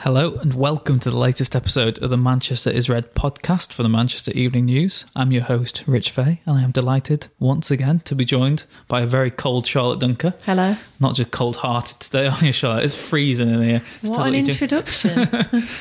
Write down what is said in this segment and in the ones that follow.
Hello and welcome to the latest episode of the Manchester is Red podcast for the Manchester Evening News. I'm your host, Rich Fay, and I am delighted once again to be joined by a very cold Charlotte Duncker. Hello. Not just cold hearted today, are you, Charlotte? It's freezing in here. It's what an introduction.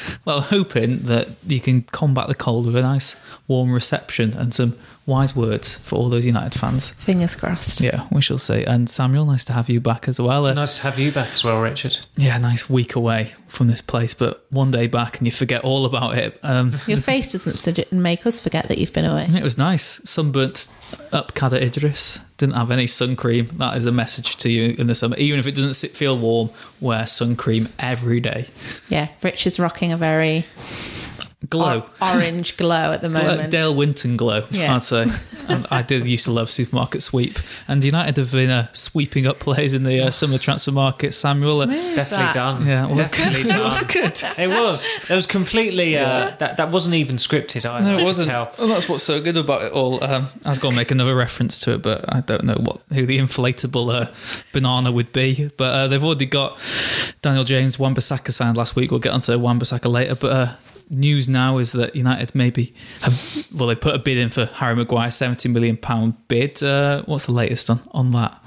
well, hoping that you can combat the cold with a nice warm reception and some wise words for all those United fans. Fingers crossed. Yeah, we shall see. And Samuel, nice to have you back as well. Uh, Nice to have you back as well, Richard. Yeah, nice week away from this place, but one day back and you forget all about it. Um, Your face doesn't sugge- make us forget that you've been away. It was nice. Sunburnt up Cadair Idris. Didn't have any sun cream. That is a message to you in the summer. Even if it doesn't sit- feel warm, wear sun cream every day. Yeah, Rich is rocking a very Glow. or- orange glow at the Glow- moment. Dale Winton glow, Yeah. I'd say. and I did used to love supermarket sweep. And United have been uh, sweeping up players in the uh, summer transfer market. Samuel. uh, Smooth Definitely that. done. yeah, it was definitely good. It was good. It was. It was completely. Uh, that that wasn't even scripted. Either, No, it wasn't. Tell. Well, that's what's so good about it all. Um, I was going to make another reference to it, but I don't know what who the inflatable uh, banana would be. But uh, they've already got Daniel James, Wan-Bissaka signed last week. We'll get onto Wan-Bissaka later. But uh, news now is that United maybe have well, they put a bid in for Harry Maguire, seventy million pound bid. Uh, what's the latest on on that?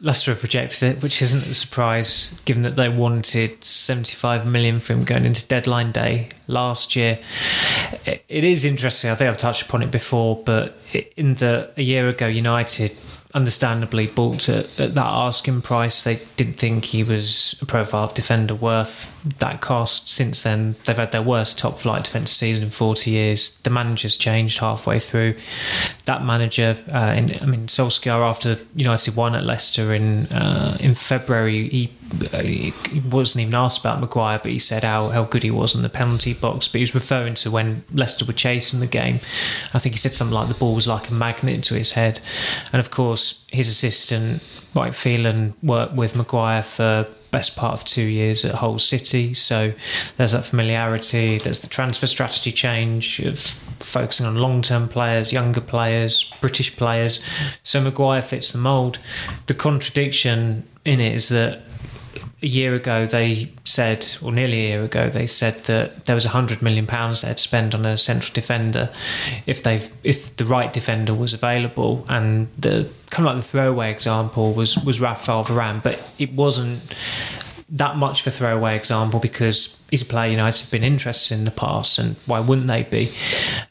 Leicester have rejected it, which isn't a surprise, given that they wanted 75 million for him going into deadline day last year. It is interesting. I think I've touched upon it before, but in the a year ago, United understandably bought at, at that asking price. They didn't think he was a profile defender worth that cost. Since then, they've had their worst top flight defensive season in 40 years. The manager's changed halfway through. That manager, uh, in, I mean, Solskjaer, after United won at Leicester in uh, in February, he, he wasn't even asked about Maguire, but he said how, how good he was in the penalty box. But he was referring to when Leicester were chasing the game. I think he said something like the ball was like a magnet to his head. And of course, his assistant, Mike Phelan, worked with Maguire for best part of two years at Hull City. So there's that familiarity. There's the transfer strategy change of focusing on long-term players, younger players, British players. So Maguire fits the mould. The contradiction in it is that a year ago they said, or nearly a year ago, they said that there was a hundred million pounds they'd spend on a central defender if they've if the right defender was available. And the kind of like the throwaway example was was Rafael Varane, but it wasn't that much a throwaway example because he's a player United have been interested in the past, and why wouldn't they be?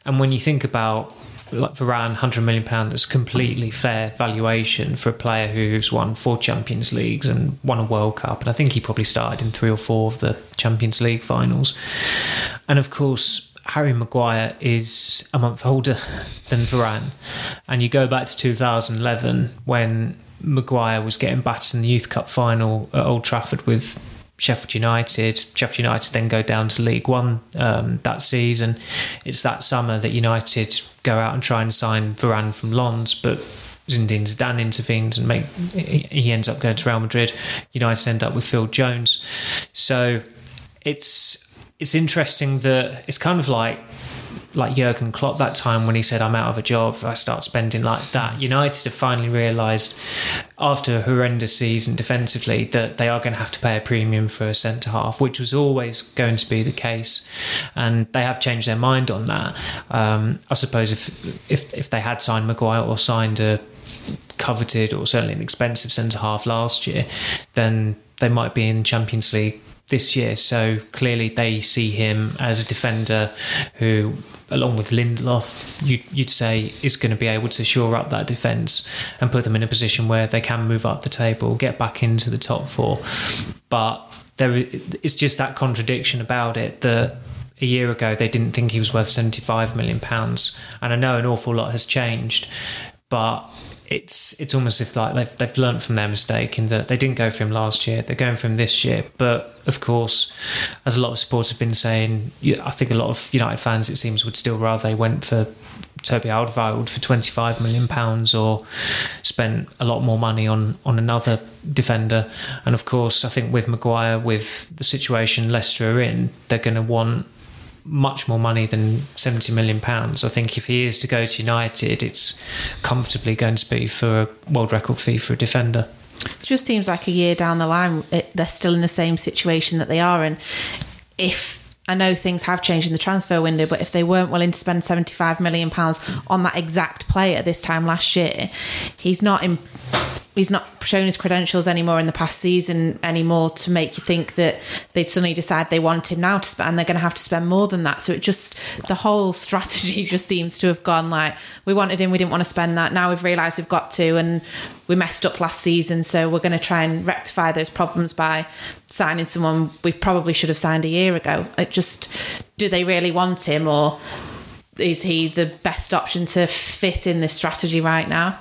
And when you think about like Varane, hundred million pound is completely fair valuation for a player who's won four Champions Leagues and won a World Cup, and I think he probably started in three or four of the Champions League finals. And of course, Harry Maguire is a month older than Varane, and you go back to 2011 when Maguire was getting battered in the Youth Cup final at Old Trafford with Sheffield United. Sheffield United then go down to League One um, that season. It's that summer that United go out and try and sign Varane from Lens, but Zinedine Zidane intervenes and make he ends up going to Real Madrid. United end up with Phil Jones. So it's it's interesting that it's kind of like like Jurgen Klopp that time when he said, I'm out of a job, I start spending like that. United have finally realised after a horrendous season defensively that they are going to have to pay a premium for a centre half, which was always going to be the case. And they have changed their mind on that. Um, I suppose if, if, if they had signed Maguire or signed a coveted or certainly an expensive centre half last year, then they might be in Champions League this year. So clearly they see him as a defender who, along with Lindelof, you, you'd say is going to be able to shore up that defence and put them in a position where they can move up the table, get back into the top four. But there, it's just that contradiction about it that a year ago they didn't think he was worth 75 million pounds and i know an awful lot has changed but it's it's almost if like they've they've learned from their mistake in that they didn't go for him last year. They're going for him this year, but of course, as a lot of supporters have been saying, I think a lot of United fans it seems would still rather they went for Toby Alderweireld for twenty five million pounds or spent a lot more money on on another defender. And of course, I think with Maguire, with the situation Leicester are in, they're going to want much more money than 70 million pounds. I think if he is to go to United, it's comfortably going to be for a world record fee for a defender. It just seems like a year down the line, it, they're still in the same situation that they are in. If I know things have changed in the transfer window, but if they weren't willing to spend seventy-five million pounds on that exact player this time last year, he's not in. He's not shown his credentials anymore in the past season anymore to make you think that they'd suddenly decide they want him now to spend, and they're going to have to spend more than that. So it just the whole strategy just seems to have gone like we wanted him, we didn't want to spend that. Now we've realised we've got to, and we messed up last season, so we're going to try and rectify those problems by signing someone we probably should have signed a year ago. It just do they really want him or? Is he the best option to fit in this strategy right now?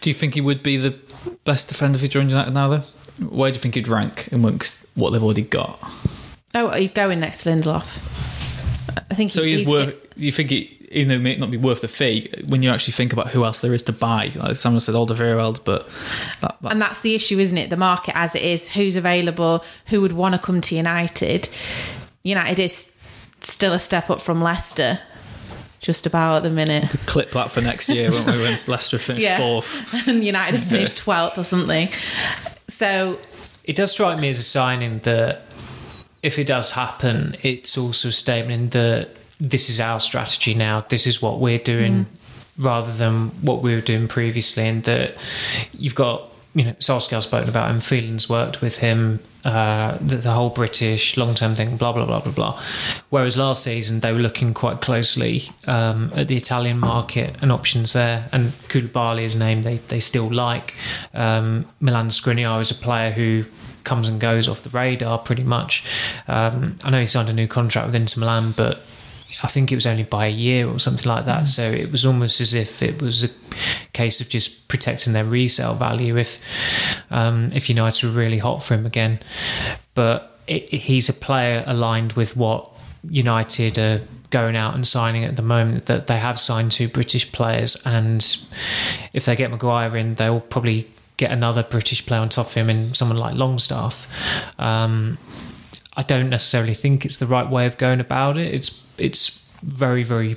Do you think he would be the best defender if he joined United now, though? Where do you think he'd rank amongst what they've already got? Oh, he's going next to Lindelof. I think So he's, he's he's- worth. You think he, even though it may not be worth the fee, when you actually think about who else there is to buy, like someone said Alderweireld, but that, that, and that's the issue, isn't it? The market as it is, who's available, who would want to come to United. United is still a step up from Leicester, just about at the minute. clip that for next year, won't we? When Leicester finished Yeah. fourth. and United have finished 12th or something. So, It does strike me as a signing that if it does happen, it's also a statement that this is our strategy now. This is what we're doing, mm. rather than what we were doing previously. And that you've got, you know, Solskjaer spoken about him. Phelan's worked with him. Uh, the, the whole British long-term thing, blah blah blah blah blah. Whereas last season they were looking quite closely um, at the Italian market and options there. And Koulibaly is a name they they still like. Um, Milan Skriniar is a player who comes and goes off the radar pretty much. Um, I know he signed a new contract with Inter Milan, but I think it was only by a year or something like that. So it was almost as if it was a case of just protecting their resale value if um, if United were really hot for him again. But it, he's a player aligned with what United are going out and signing at the moment. That they have signed two British players, and if they get Maguire in, they'll probably get another British player on top of him in someone like Longstaff. Um, I don't necessarily think it's the right way of going about it. It's it's very very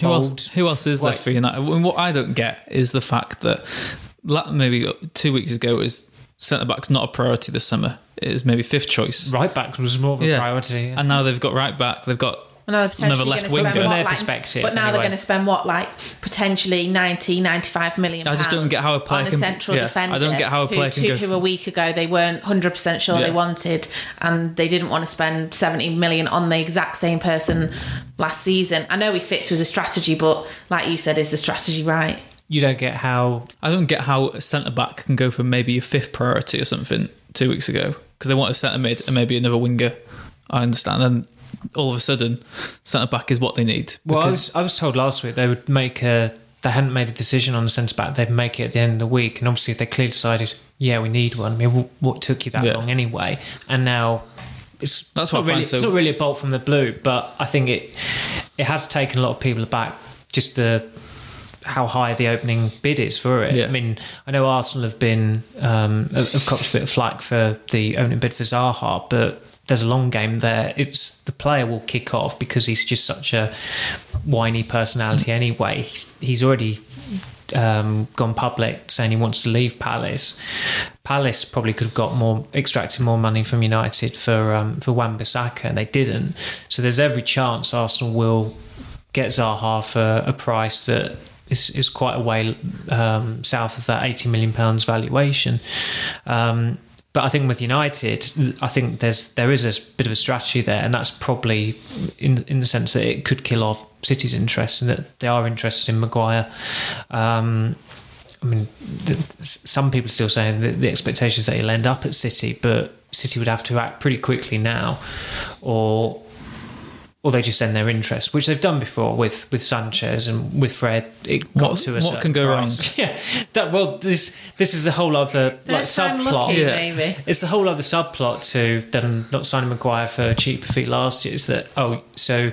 Who else? Who else is there for United? And what I don't get is the fact that maybe two weeks ago it was centre back's not a priority this summer. It was maybe fifth choice, Right back was more of a Yeah. priority. and now they've got right back. They've got Now another going left winger. From their like, perspective, but now anyway. they're going to spend what, like potentially 90, 95 million. I just don't get how a player on a can- central yeah, I don't get how a player who, can two- go who a week ago they weren't hundred percent sure Yeah. they wanted, and they didn't want to spend seventy million on the exact same person last season. I know he fits with the strategy, but like you said, is the strategy right? You don't get how I don't get how a centre back can go from maybe a fifth priority or something two weeks ago because they want a centre mid and maybe another winger. I understand. And all of a sudden, centre back is what they need. Well, I was I was told last week they would make a they hadn't made a decision on the centre back. They'd make it at the end of the week, and obviously they clearly decided, yeah, we need one. I mean, wh- what took you that Yeah. long anyway? And now it's That's not really so- it's not really a bolt from the blue, but I think it it has taken a lot of people aback. Just the how high the opening bid is for it. Yeah. I mean, I know Arsenal have been um, have copped a bit of flack for the opening bid for Zaha, but there's a long game there. It's the player will kick off because he's just such a whiny personality anyway. He's, he's already um, gone public saying he wants to leave Palace. Palace probably could have got more, extracted more money from United for um, for Wan-Bissaka, and they didn't. So there's every chance Arsenal will get Zaha for a price that is, is quite a way um, south of that 80 million pounds valuation. Um, but I think with United, I think there's there is a bit of a strategy there, and that's probably in in the sense that it could kill off City's interest, and that they are interested in Maguire. Um, I mean, some people are still saying that the expectations that he'll end up at City, but City would have to act pretty quickly now, or or they just send their interest, which they've done before with with Sanchez and with Fred. It got What- to a what can go wrong? Yeah, that well, this this is the whole other like Third subplot. lucky, Yeah. maybe. It's the whole other subplot to them not signing Maguire for a cheaper fee last year. Is that oh, so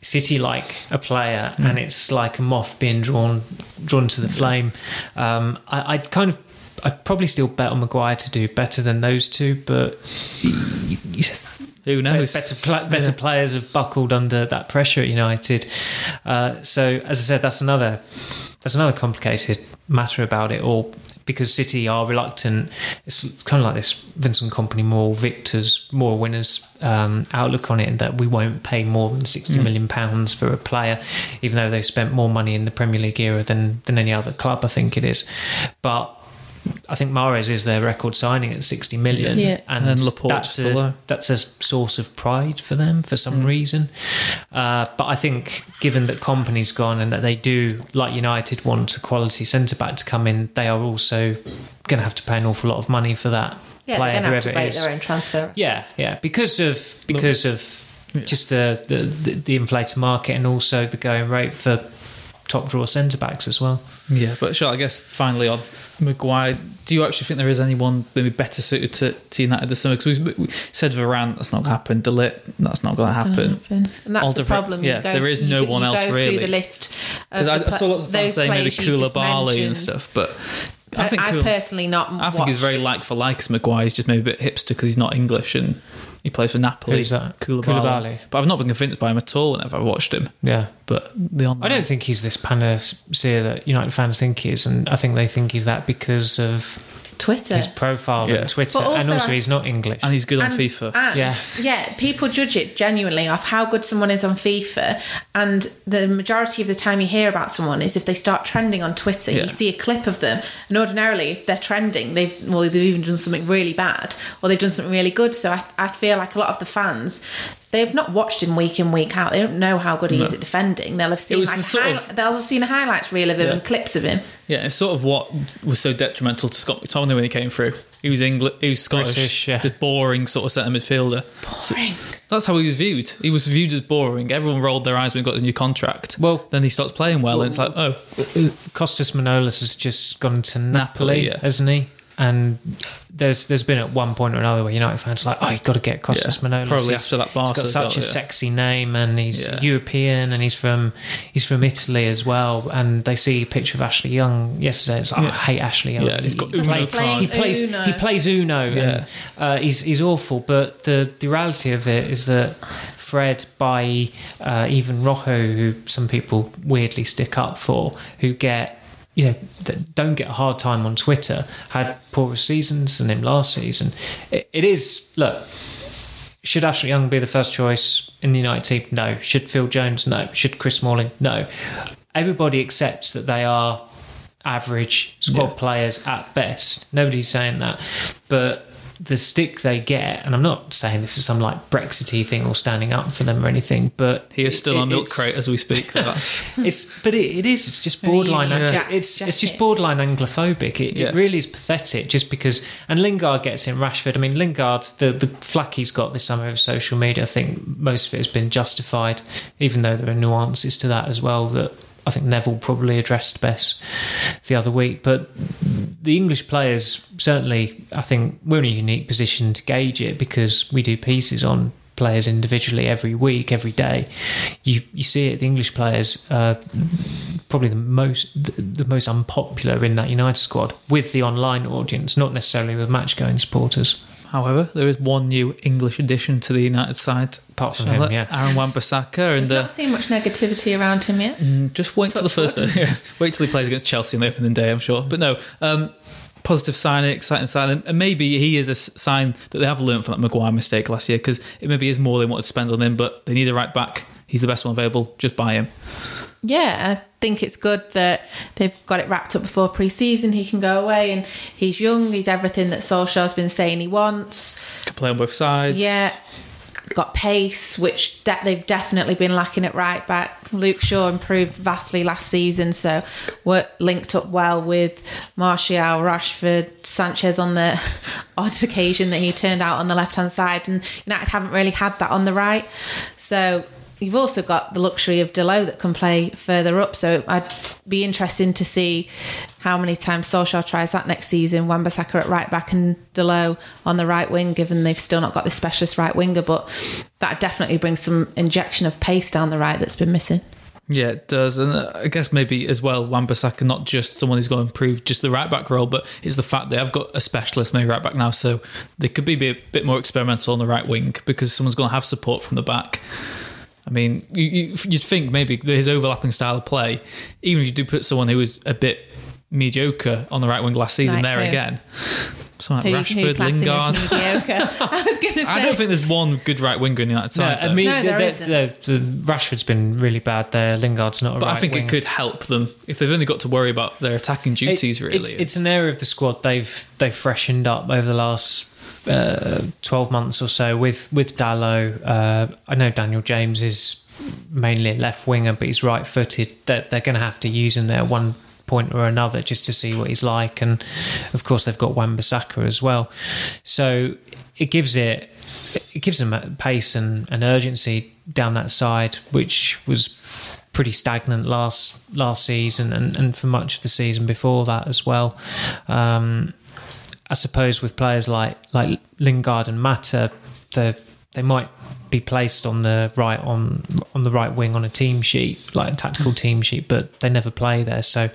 City like a player, Hmm. and it's like a moth being drawn drawn to the flame. Um, I, I'd kind of. I'd probably still bet on Maguire to do better than those two, but Who knows? better pla better players have buckled under that pressure at United. Uh, so as I said, that's another that's another complicated matter about it all because City are reluctant. It's kind of like this Vincent Kompany more victors, more winners um, outlook on it, and that we won't pay more than sixty million pounds for a player, even though they spent more money in the Premier League era than than any other club. I think it is, but. I think Mahrez is their record signing at 60 million. Yeah. And, And then Laporte that's just a, that's a source of pride for them for some reason. Uh, but I think, given that Kompany's gone and that they do, like United, want a quality centre back to come in, they are also going to have to pay an awful lot of money for that Yeah, player, they're going to have whoever to it break is. their own transfer. Yeah, yeah, because of because of just the, the the the inflated market and also the going rate for top draw centre backs as well. Yeah, but sure. I guess finally on Maguire, do you actually think there is anyone maybe better suited to, to United this summer? Because we, said Varane, that's not going to happen. De Ligt, that's not going to happen. And that's the problem. You yeah, go, there is no go- one you else really. The list of I, the I saw lots of fans saying maybe Koulibaly and stuff, but I I think I've Koul- personally not. I think he's very like for like as Maguire. He's just maybe a bit hipster because he's not English and he plays for Napoli. Who's that? Koulibaly. Koulibaly. But I've not been convinced by him at all whenever I've watched him. Yeah. But the online, I don't think he's this panacea that United fans think he is, and I think they think he's that because of Twitter. his profile Yeah. and Twitter, also and also I- he's not English. and he's good on And- FIFA. and- Yeah. yeah. People judge it genuinely off how good someone is on FIFA, and the majority of the time you hear about someone is if they start trending on Twitter. Yeah. You see a clip of them, and ordinarily, if they're trending, they've well, they've even done something really bad or they've done something really good. So I, I feel like a lot of the fans. They've not watched him week in week out. They don't know how good he is at defending. They'll have seen like the sort high- of- they'll have seen a highlights reel of him Yeah. and clips of him. Yeah, it's sort of what was so detrimental to Scott McTominay when he came through. He was English, he was Scottish, British, yeah. just boring sort of centre midfielder. So Boring. that's how he was viewed. He was viewed as boring. Everyone rolled their eyes when he got his new contract. Well- then he starts playing well, and it's like, oh, uh, uh, Costas Manolas has just gone to Napoli, Napoli, yeah. hasn't he? And there's there's been at one point or another where United fans are like, oh, you've got to get Costas Yeah, Manolas. probably He's- after that He's Barca got such goal, a yeah. sexy name, and he's Yeah. European, and he's from he's from Italy as well. And they see a picture of Ashley Young yesterday. It's like, oh, I hate Ashley Young. Yeah, he's got he, Uno play- card. he plays Uno. he plays Uno. Yeah. And, uh, he's he's awful. But the the reality of it is that. Fred by uh, even Rojo, who some people weirdly stick up for, who get you know that don't get a hard time on Twitter, had poorer seasons than him last season. It, it is look. Should Ashley Young be the first choice in the United team? No. Should Phil Jones? No. Should Chris Smalling? No. Everybody accepts that they are average squad Yeah. players at best. Nobody's saying that, but the stick they get, and I'm not saying this is some like Brexity thing or standing up for them or anything, but he is still it- on milk crate as we speak. It's but it, it is it's just borderline unique Anglo- jack- it's it's just borderline anglophobic it, Yeah. it really is pathetic just because and Lingard gets in Rashford I mean Lingard the the flack he's got this summer of social media I think most of it has been justified even though there are nuances to that as well that I think Neville probably addressed best the other week but the English players certainly I think we're in a unique position to gauge it because we do pieces on players individually every week, every day. You you see it. The English players are probably the most the, the most unpopular in that United squad with the online audience, not necessarily with match going supporters. However, there is one new English addition to the United side. Apart from Shall him, I- yeah. Aaron Wan-Bissaka, and I've uh, not seen much negativity around him yet. just wait till the Touch first. Yeah, wait till he plays against Chelsea in the opening day. I'm sure, but no. Um, positive sign, exciting sign, and maybe he is a sign that they have learned from that Maguire mistake last year because it maybe is more they wanted to spend on him, but they need a right back. He's the best one available. Just buy him. Yeah, I think it's good that they've got it wrapped up before pre-season. He can go away, and he's young. He's everything that Solskjaer's been saying he wants. Can play on both sides. Yeah, got pace, which de- they've definitely been lacking at right back. Luke Shaw improved vastly last season, so we're linked up well with Martial, Rashford, Sanchez on the odd occasion that he turned out on the left hand side, and United haven't really had that on the right. So you've also got the luxury of Dalot that can play further up. So I'd be interesting to see how many times Solskjaer tries that next season. Wan-Bissaka at right back and Dalot on the right wing, given they've still not got the specialist right winger. But that definitely brings some injection of pace down the right that's been missing. Yeah, it does. And uh, I guess maybe as well, Wan-Bissaka, not just someone who's going to improve just the right back role, but it's the fact they have got a specialist maybe right back now. So they could be a bit more experimental on the right wing because someone's going to have support from the back. I mean, you, you, would think maybe his overlapping style of play, even if you do put someone who was a bit mediocre on the right wing last season Like there who? again. Something Who, like who Rashford, classing Lingard. I was going to say. I don't think there's one good right winger in the United No, side. I mean, No, there the, isn't. the, the, Rashford's been really bad there. Lingard's not a but right I think winger. it could help them if they've only got to worry about their attacking duties. It- really, It's, it's an area of the squad they've they've freshened up over the last uh, twelve months or so with with Dalot. Uh, I know Daniel James is mainly a left winger, but he's right footed. They're, they're going to have to use him there at one point or another just to see what he's like, and of course they've got Wan-Bissaka as well. So it gives it it gives them pace and, and urgency down that side, which was pretty stagnant last last season and, and for much of the season before that as well. Um, I suppose with players like like Lingard and Mata, they they might be placed on the right on on the right wing on a team sheet, like a tactical mm. team sheet, but they never play there. So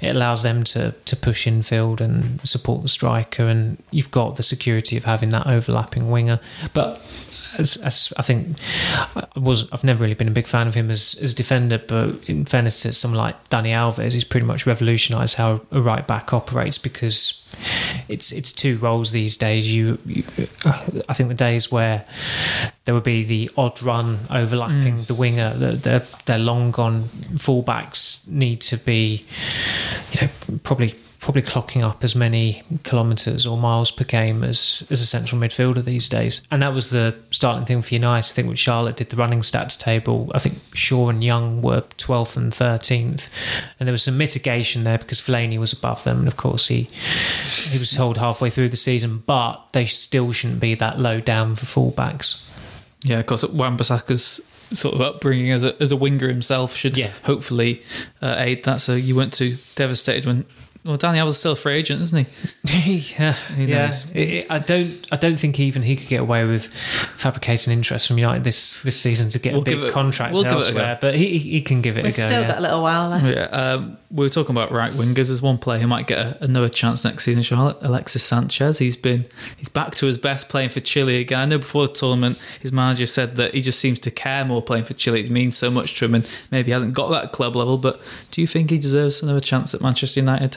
it allows them to to push infield and support the striker, and you've got the security of having that overlapping winger. But as, as I think I was I've never really been a big fan of him as as defender, but in fairness to someone like Danny Alves, he's pretty much revolutionised how a right back operates because it's it's two roles these days. You, you I think the days where there would be the odd run overlapping mm. the winger, the, they're they're long gone. Fullbacks need to be, you know, probably probably clocking up as many kilometres or miles per game as as a central midfielder these days. And that was the startling thing for United. I think when Charlotte did the running stats table, I think Shaw and Young were 12th and 13th, and there was some mitigation there because Fellaini was above them, and of course he he was told halfway through the season, but they still shouldn't be that low down for fullbacks. Yeah, of course, Wan-Bissaka's sort of upbringing as a as a winger himself should Yeah. hopefully uh, aid that. So you weren't too devastated when. Well, Danny Alves is still a free agent, isn't he? yeah, Who yeah. knows? It- it- I don't. I don't think even he could get away with fabricating interest from United this this season to get We'll a big give it- contract we'll give it a elsewhere. go. But he he can give it We've a go. still yeah. got a little while left. Yeah, um, we were talking about right wingers. There's one player who might get a, another chance next season. Charlotte, Alexis Sanchez. He's been he's back to his best playing for Chile again. I know before the tournament, his manager said that he just seems to care more playing for Chile. It means so much to him, and maybe he hasn't got that club level. But do you think he deserves another chance at Manchester United?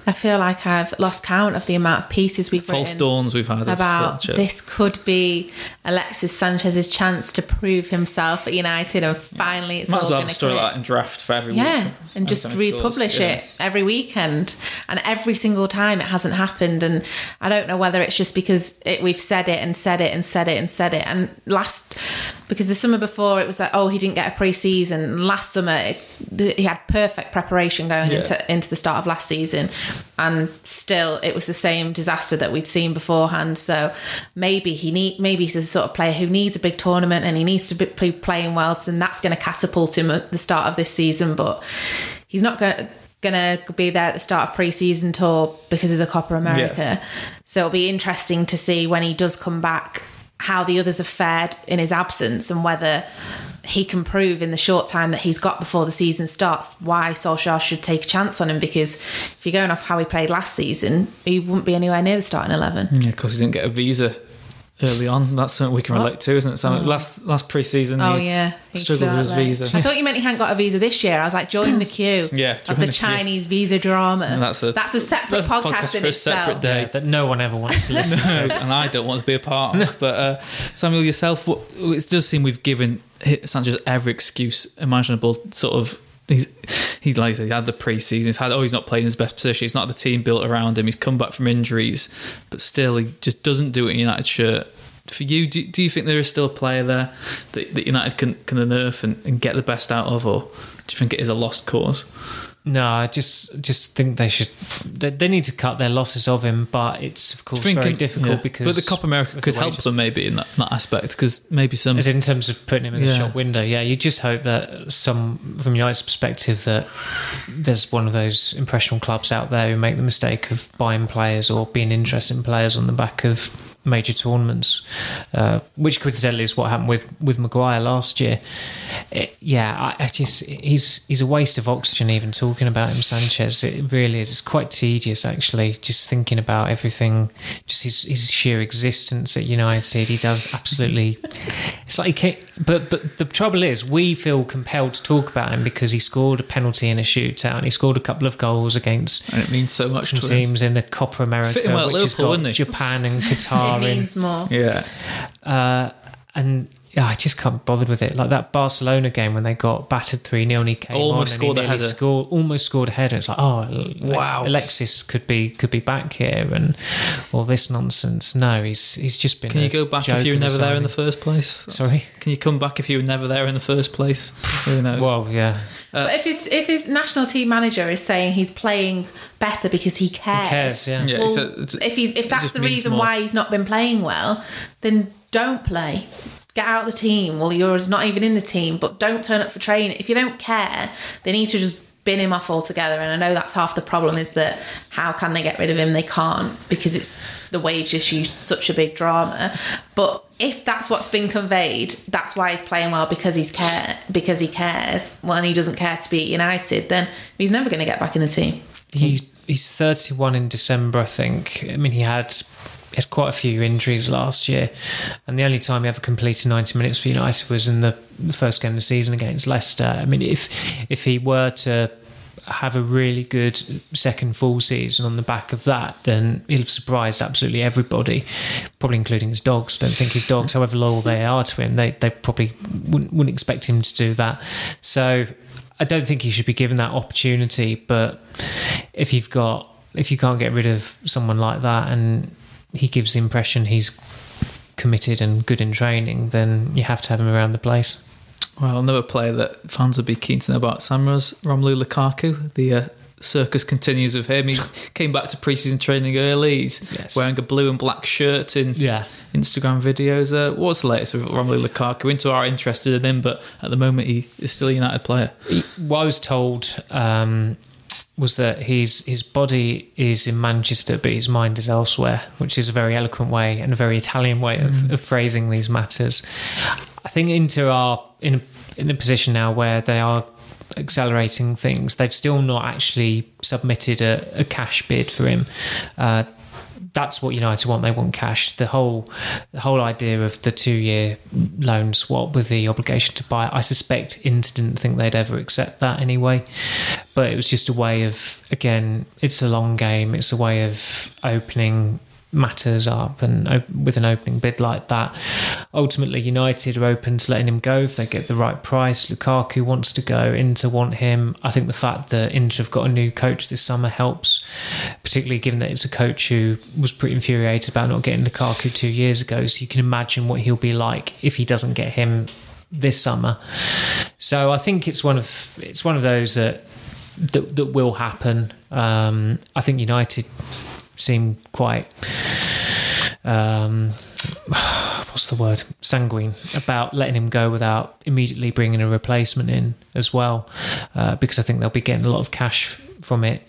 I feel like I've lost count of the amount of pieces we've False dawns we've had about this could be Alexis Sanchez's chance to prove himself at United, and finally it's Might all as well going have a story like that in draft for every Yeah, week. and just republish yeah. it every weekend. And every single time it hasn't happened. And I don't know whether it's just because it, we've said it and said it and said it and said it. And last, because the summer before it was like, oh, he didn't get a pre season. Last summer, it, he had perfect preparation going Yeah. into, into the start of last season. And still, it was the same disaster that we'd seen beforehand. So maybe he need, maybe he's the sort of player who needs a big tournament and he needs to be playing well. So that's going to catapult him at the start of this season. But he's not going going to be there at the start of pre-season tour because of the Copa America. So it'll be interesting to see when he does come back how the others have fared in his absence and whether he can prove in the short time that he's got before the season starts why Solskjaer should take a chance on him because if you're going off how he played last season, he wouldn't be anywhere near the starting 11. Yeah, because he didn't get a visa early on. That's something we can What? relate to, isn't it? So last last pre-season, Oh he yeah, He struggled with his late. visa. I thought you meant he hadn't got a visa this year. I was like, join the queue. Yeah, of join the, the queue. Chinese visa drama. And that's a- that's a separate that's a podcast, podcast in for a separate day. Yeah, that no one ever wants to listen to. And I don't want to be a part of. But uh, Samuel, yourself, what, it does seem we've given Sanchez every excuse imaginable. Sort of, he's he's like he had the preseason. He's had oh, he's not playing his best position. He's not the team built around him. He's come back from injuries, but still, he just doesn't do it in United shirt. For you, do, do you think there is still a player there that, that United can, can unearth and, and get the best out of, or do you think it is a lost cause? No, I just just think they should. They, they need to cut their losses of him, but it's of course very difficult yeah. because. but the Copa America could the help them maybe in that, that aspect because maybe some As in terms of putting him in the shop window, yeah, you just hope that some, from United's perspective, that there's one of those impressionable clubs out there who make the mistake of buying players or being interested in players on the back of major tournaments, uh, which coincidentally is what happened with with Maguire last year. It- yeah, I, I just he's he's a waste of oxygen even talking about him, Sanchez. It really is. It's quite tedious actually, just thinking about everything, just his his sheer existence at United. He does absolutely. It's like he but but the trouble is, we feel compelled to talk about him because he scored a penalty in a shootout and he scored a couple of goals against and it means so much to him. teams in the Copa America, well which has Liverpool, got? Japan and Qatar. means more. Yeah, Uh, and yeah, I just can't be bothered with it. Like that Barcelona game when they got battered 3 0 and he came Almost on scored a and he nearly header. Scored, almost scored a header. It's like, oh, Wow. Alexis could be could be back here and all this nonsense. No, he's he's just been. can a you go back if you were never there in the first place? That's- Sorry? can you come back if you were never there in the first place? Who knows? Well, yeah, uh, But if his if his national team manager is saying he's playing better because he cares, cares, yeah. Yeah, well, it's a- it's- if he's if that's the reason more. why he's not been playing well, then don't play. Get out of the team. Well, you're not even in the team, but don't turn up for training. If you don't care, they need to just bin him off altogether. And I know that's half the problem is that how can they get rid of him? They can't because it's the wage issue, such a big drama. But if that's what's been conveyed, that's why he's playing well because he's care because he cares. Well, and he doesn't care to be at United, then he's never going to get back in the team. he's he's 31 in December, I think. I mean, he had had quite a few injuries last year, and the only time he ever completed 90 minutes for United was in the, the first game of the season against Leicester. I mean, if if he were to have a really good second full season on the back of that, then he'll have surprised absolutely everybody, probably including his dogs. Don't think his dogs, however loyal they are to him, they, they probably wouldn't, wouldn't expect him to do that. So I don't think he should be given that opportunity. But if you've got, if you can't get rid of someone like that and he gives the impression he's committed and good in training, then you have to have him around the place. Well, another player that fans would be keen to know about, Samra's Romelu Lukaku. The uh, circus continues with him. He came back to preseason training early. He's Yes. wearing a blue and black shirt in Yeah. Instagram videos. Uh, what's the latest with Romelu Lukaku? Inter are interested in him, but at the moment he is still a United player. what I was told um, was that his his body is in Manchester, but his mind is elsewhere, which is a very eloquent way and a very Italian way of, of phrasing these matters. I think Inter are in a, in a position now where they are accelerating things. They've still not actually submitted a, a cash bid for him. Uh, that's what United want. They want cash. The whole the whole idea of the two year loan swap with the obligation to buy. I suspect Inter didn't think they'd ever accept that anyway. But it was just a way of again, it's a long game. It's a way of opening matters up and op- with an opening bid like that. Ultimately united are open to letting him go if they get the right price. Lukaku wants to go inter want him. I think the fact that inter have got a new coach this summer helps particularly given that it's a coach who was pretty infuriated about not getting lukaku two years ago. So you can imagine what he'll be like if he doesn't get him this summer. So i think it's one of it's one of those that that, that will happen. Um, i think united seem quite um, what's the word? Sanguine about letting him go without immediately bringing a replacement in as well uh, because I think they'll be getting a lot of cash from it.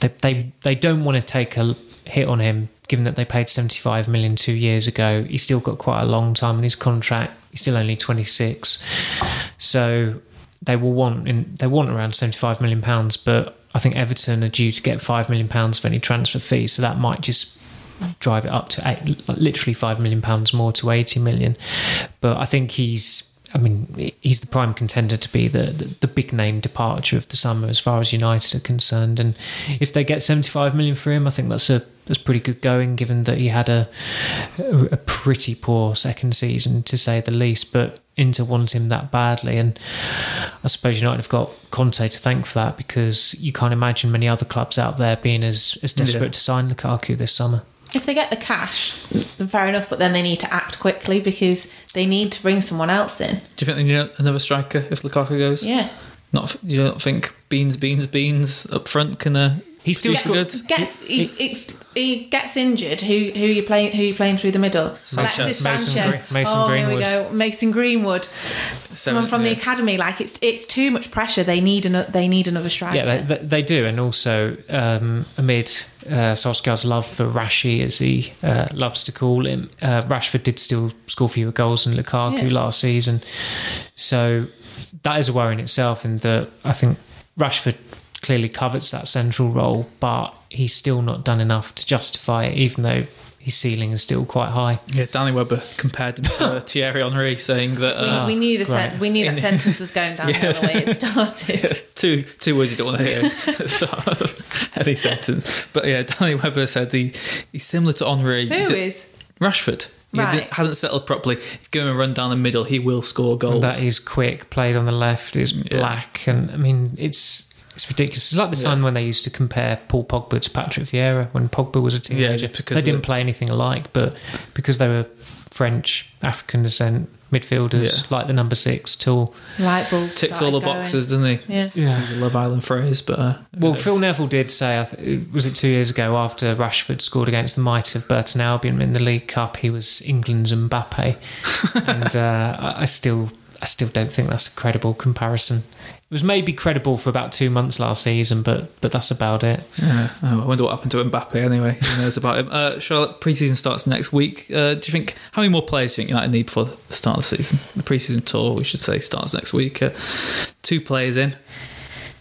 They, they they don't want to take a hit on him given that they paid 75 million two years ago. He's still got quite a long time in his contract. He's still only 26 so they will want in, they want around 75 million pounds but I think Everton are due to get 5 million pounds for any transfer fees so that might just drive it up to eight, literally 5 million pounds more to 80 million but I think he's I mean, he's the prime contender to be the, the, the big name departure of the summer as far as United are concerned. And if they get 75 million for him, I think that's a that's pretty good going, given that he had a a pretty poor second season to say the least. But Inter want him that badly, and I suppose United have got Conte to thank for that because you can't imagine many other clubs out there being as as desperate Yeah. to sign Lukaku this summer. If they get the cash, then fair enough, but then they need to act quickly because they need to bring someone else in. Do you think they need another striker if Lukaku goes? Yeah. Not you don't think beans, beans, beans up front can uh, He still scored- good? Gets he, it's, he gets injured. Who who you playing? Who you playing through the middle? Sanchez. Alexis Mason Sanchez. Green- Mason oh, here we Greenwood. go. Mason Greenwood. Someone from the academy. Like it's it's too much pressure. They need an, they need another striker. Yeah, they, they, they do, and also um, amid uh, Solskjaer's love for Rashi, as he uh, loves to call him, uh, Rashford did still score fewer goals than Lukaku Yeah. last season. So that is a worry in itself, and that I think Rashford clearly covets that central role, but he's still not done enough to justify it, even though his ceiling is still quite high. Yeah, Danny Webber compared him to Thierry Henry, saying that we, uh, we knew the sen- we knew that sentence was going down Yeah. the way it started. two two words you don't want to hear at the start of any sentence. But yeah, Danny Webber said he he's similar to Henry. Who D- is? Rashford? He Right. di- hasn't settled properly. If you give him a run down the middle, he will score goals. That is quick, played on the left, is black, and I mean it's it's ridiculous. It's like the time when they used to compare Paul Pogba to Patrick Vieira when Pogba was a teenager. just because they didn't play anything alike, but because they were French, African descent midfielders, Yeah. like the number six, tall. Light bulb ticks all the going. boxes, doesn't he? Yeah. Yeah. It's a Love Island phrase, but uh, Well, it's- Phil Neville did say, I th- was it two years ago after Rashford scored against the might of Burton Albion in the League Cup, he was England's Mbappe, and uh, I I still, I still don't think that's a credible comparison. It was maybe credible for about two months last season, but but that's about it. Yeah. Oh, I wonder what happened to Mbappe anyway. Who knows about him? Uh, Charlotte, preseason starts next week. Uh, do you think, how many more players do you think United need before the start of the season? The preseason tour, we should say, starts next week. Uh, two players in.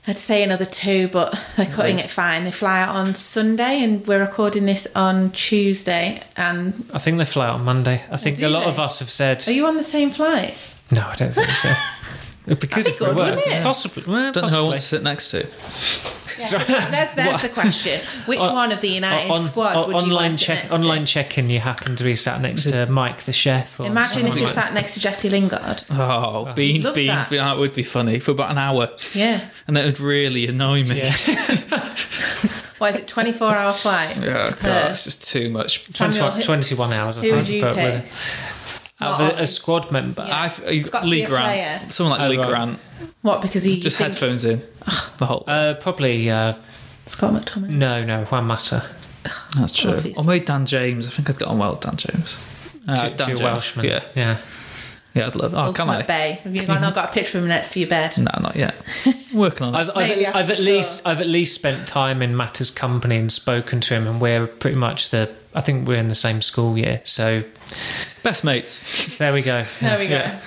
I'd say another two, but they're cutting Nice. it fine. They fly out on Sunday, and we're recording this on Tuesday. And I think they fly out on Monday. I think a lot they? of us have said are you on the same flight? no. I don't think so. It'd be good be if we good, were. wouldn't it? Possibly. Well, Don't know who I possibly. want to sit next to. There's, there's the question. Which On- one of the United uh, on- squad on- would you online want to sit check next online to? check-in you happen to be sat next to Mike the chef or Imagine if someone you like sat next to Jesse Lingard. Oh, oh. beans, love beans, that. beans. That would be funny for about an hour. Yeah. And that would really annoy me. Why is it 24 hour flight? Oh, to God, Perth? it's just too much. 21, Samuel, who- 21 hours I Who think, would you but take? with a, Not out of a, a squad member Yeah. I've It's got to be Lee a Grant, player. someone like Oh, Lee right. Grant, What? Because he just you think headphones in the whole. uh, probably uh, Scott McTominay. no no Juan Mata That's true. obviously. Or maybe Dan James. I think I'd get on well with Dan James. Uh, two, Dan two James. Welshman Yeah, yeah yeah, I'd love. Oh, can Ultimate I? Bay. Have you got, not got a picture of him next to your bed? No, not yet. Working on it. I've, I've, Maybe I've after at sure. least I've at least spent time in Mata's company and spoken to him and we're pretty much the I think we're in the same school year so Best mates. there we go There we go. Yeah.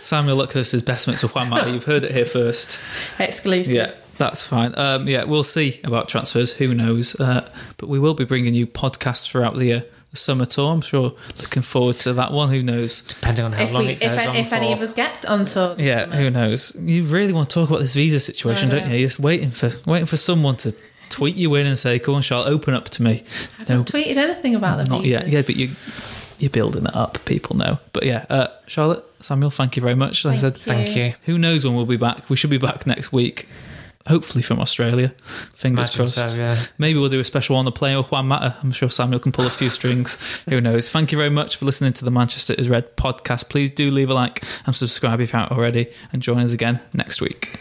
Samuel Luckhurst is best mates with Juan Mata. You've heard it here first. Exclusive. Yeah, that's fine. Um, yeah, we'll see about transfers. Who knows? Uh, but we will be bringing you podcasts throughout the, uh, the summer tour. I'm sure. Looking forward to that one. Who knows? depending on how If, long we, it if, goes on if for any of us get on tour this Yeah, summer. who knows? You really want to talk about this visa situation, I don't know. you? You're just waiting for waiting for someone to tweet you in and say, "Come on, Charlotte, open up to me." I haven't tweeted anything about the not yet. Yeah, but you you're building it up. People know. But yeah, uh, Charlotte, Samuel, thank you very much. Like I said, Thank thank you who knows when we'll be back? We should be back next week. Hopefully from Australia. Fingers Imagine crossed. so, yeah. Maybe we'll do a special on the plane with Juan Mata. I'm sure Samuel can pull a few strings. Who knows? Thank you very much for listening to the Manchester is Red podcast. Please do leave a like and subscribe if you haven't already, and join us again next week.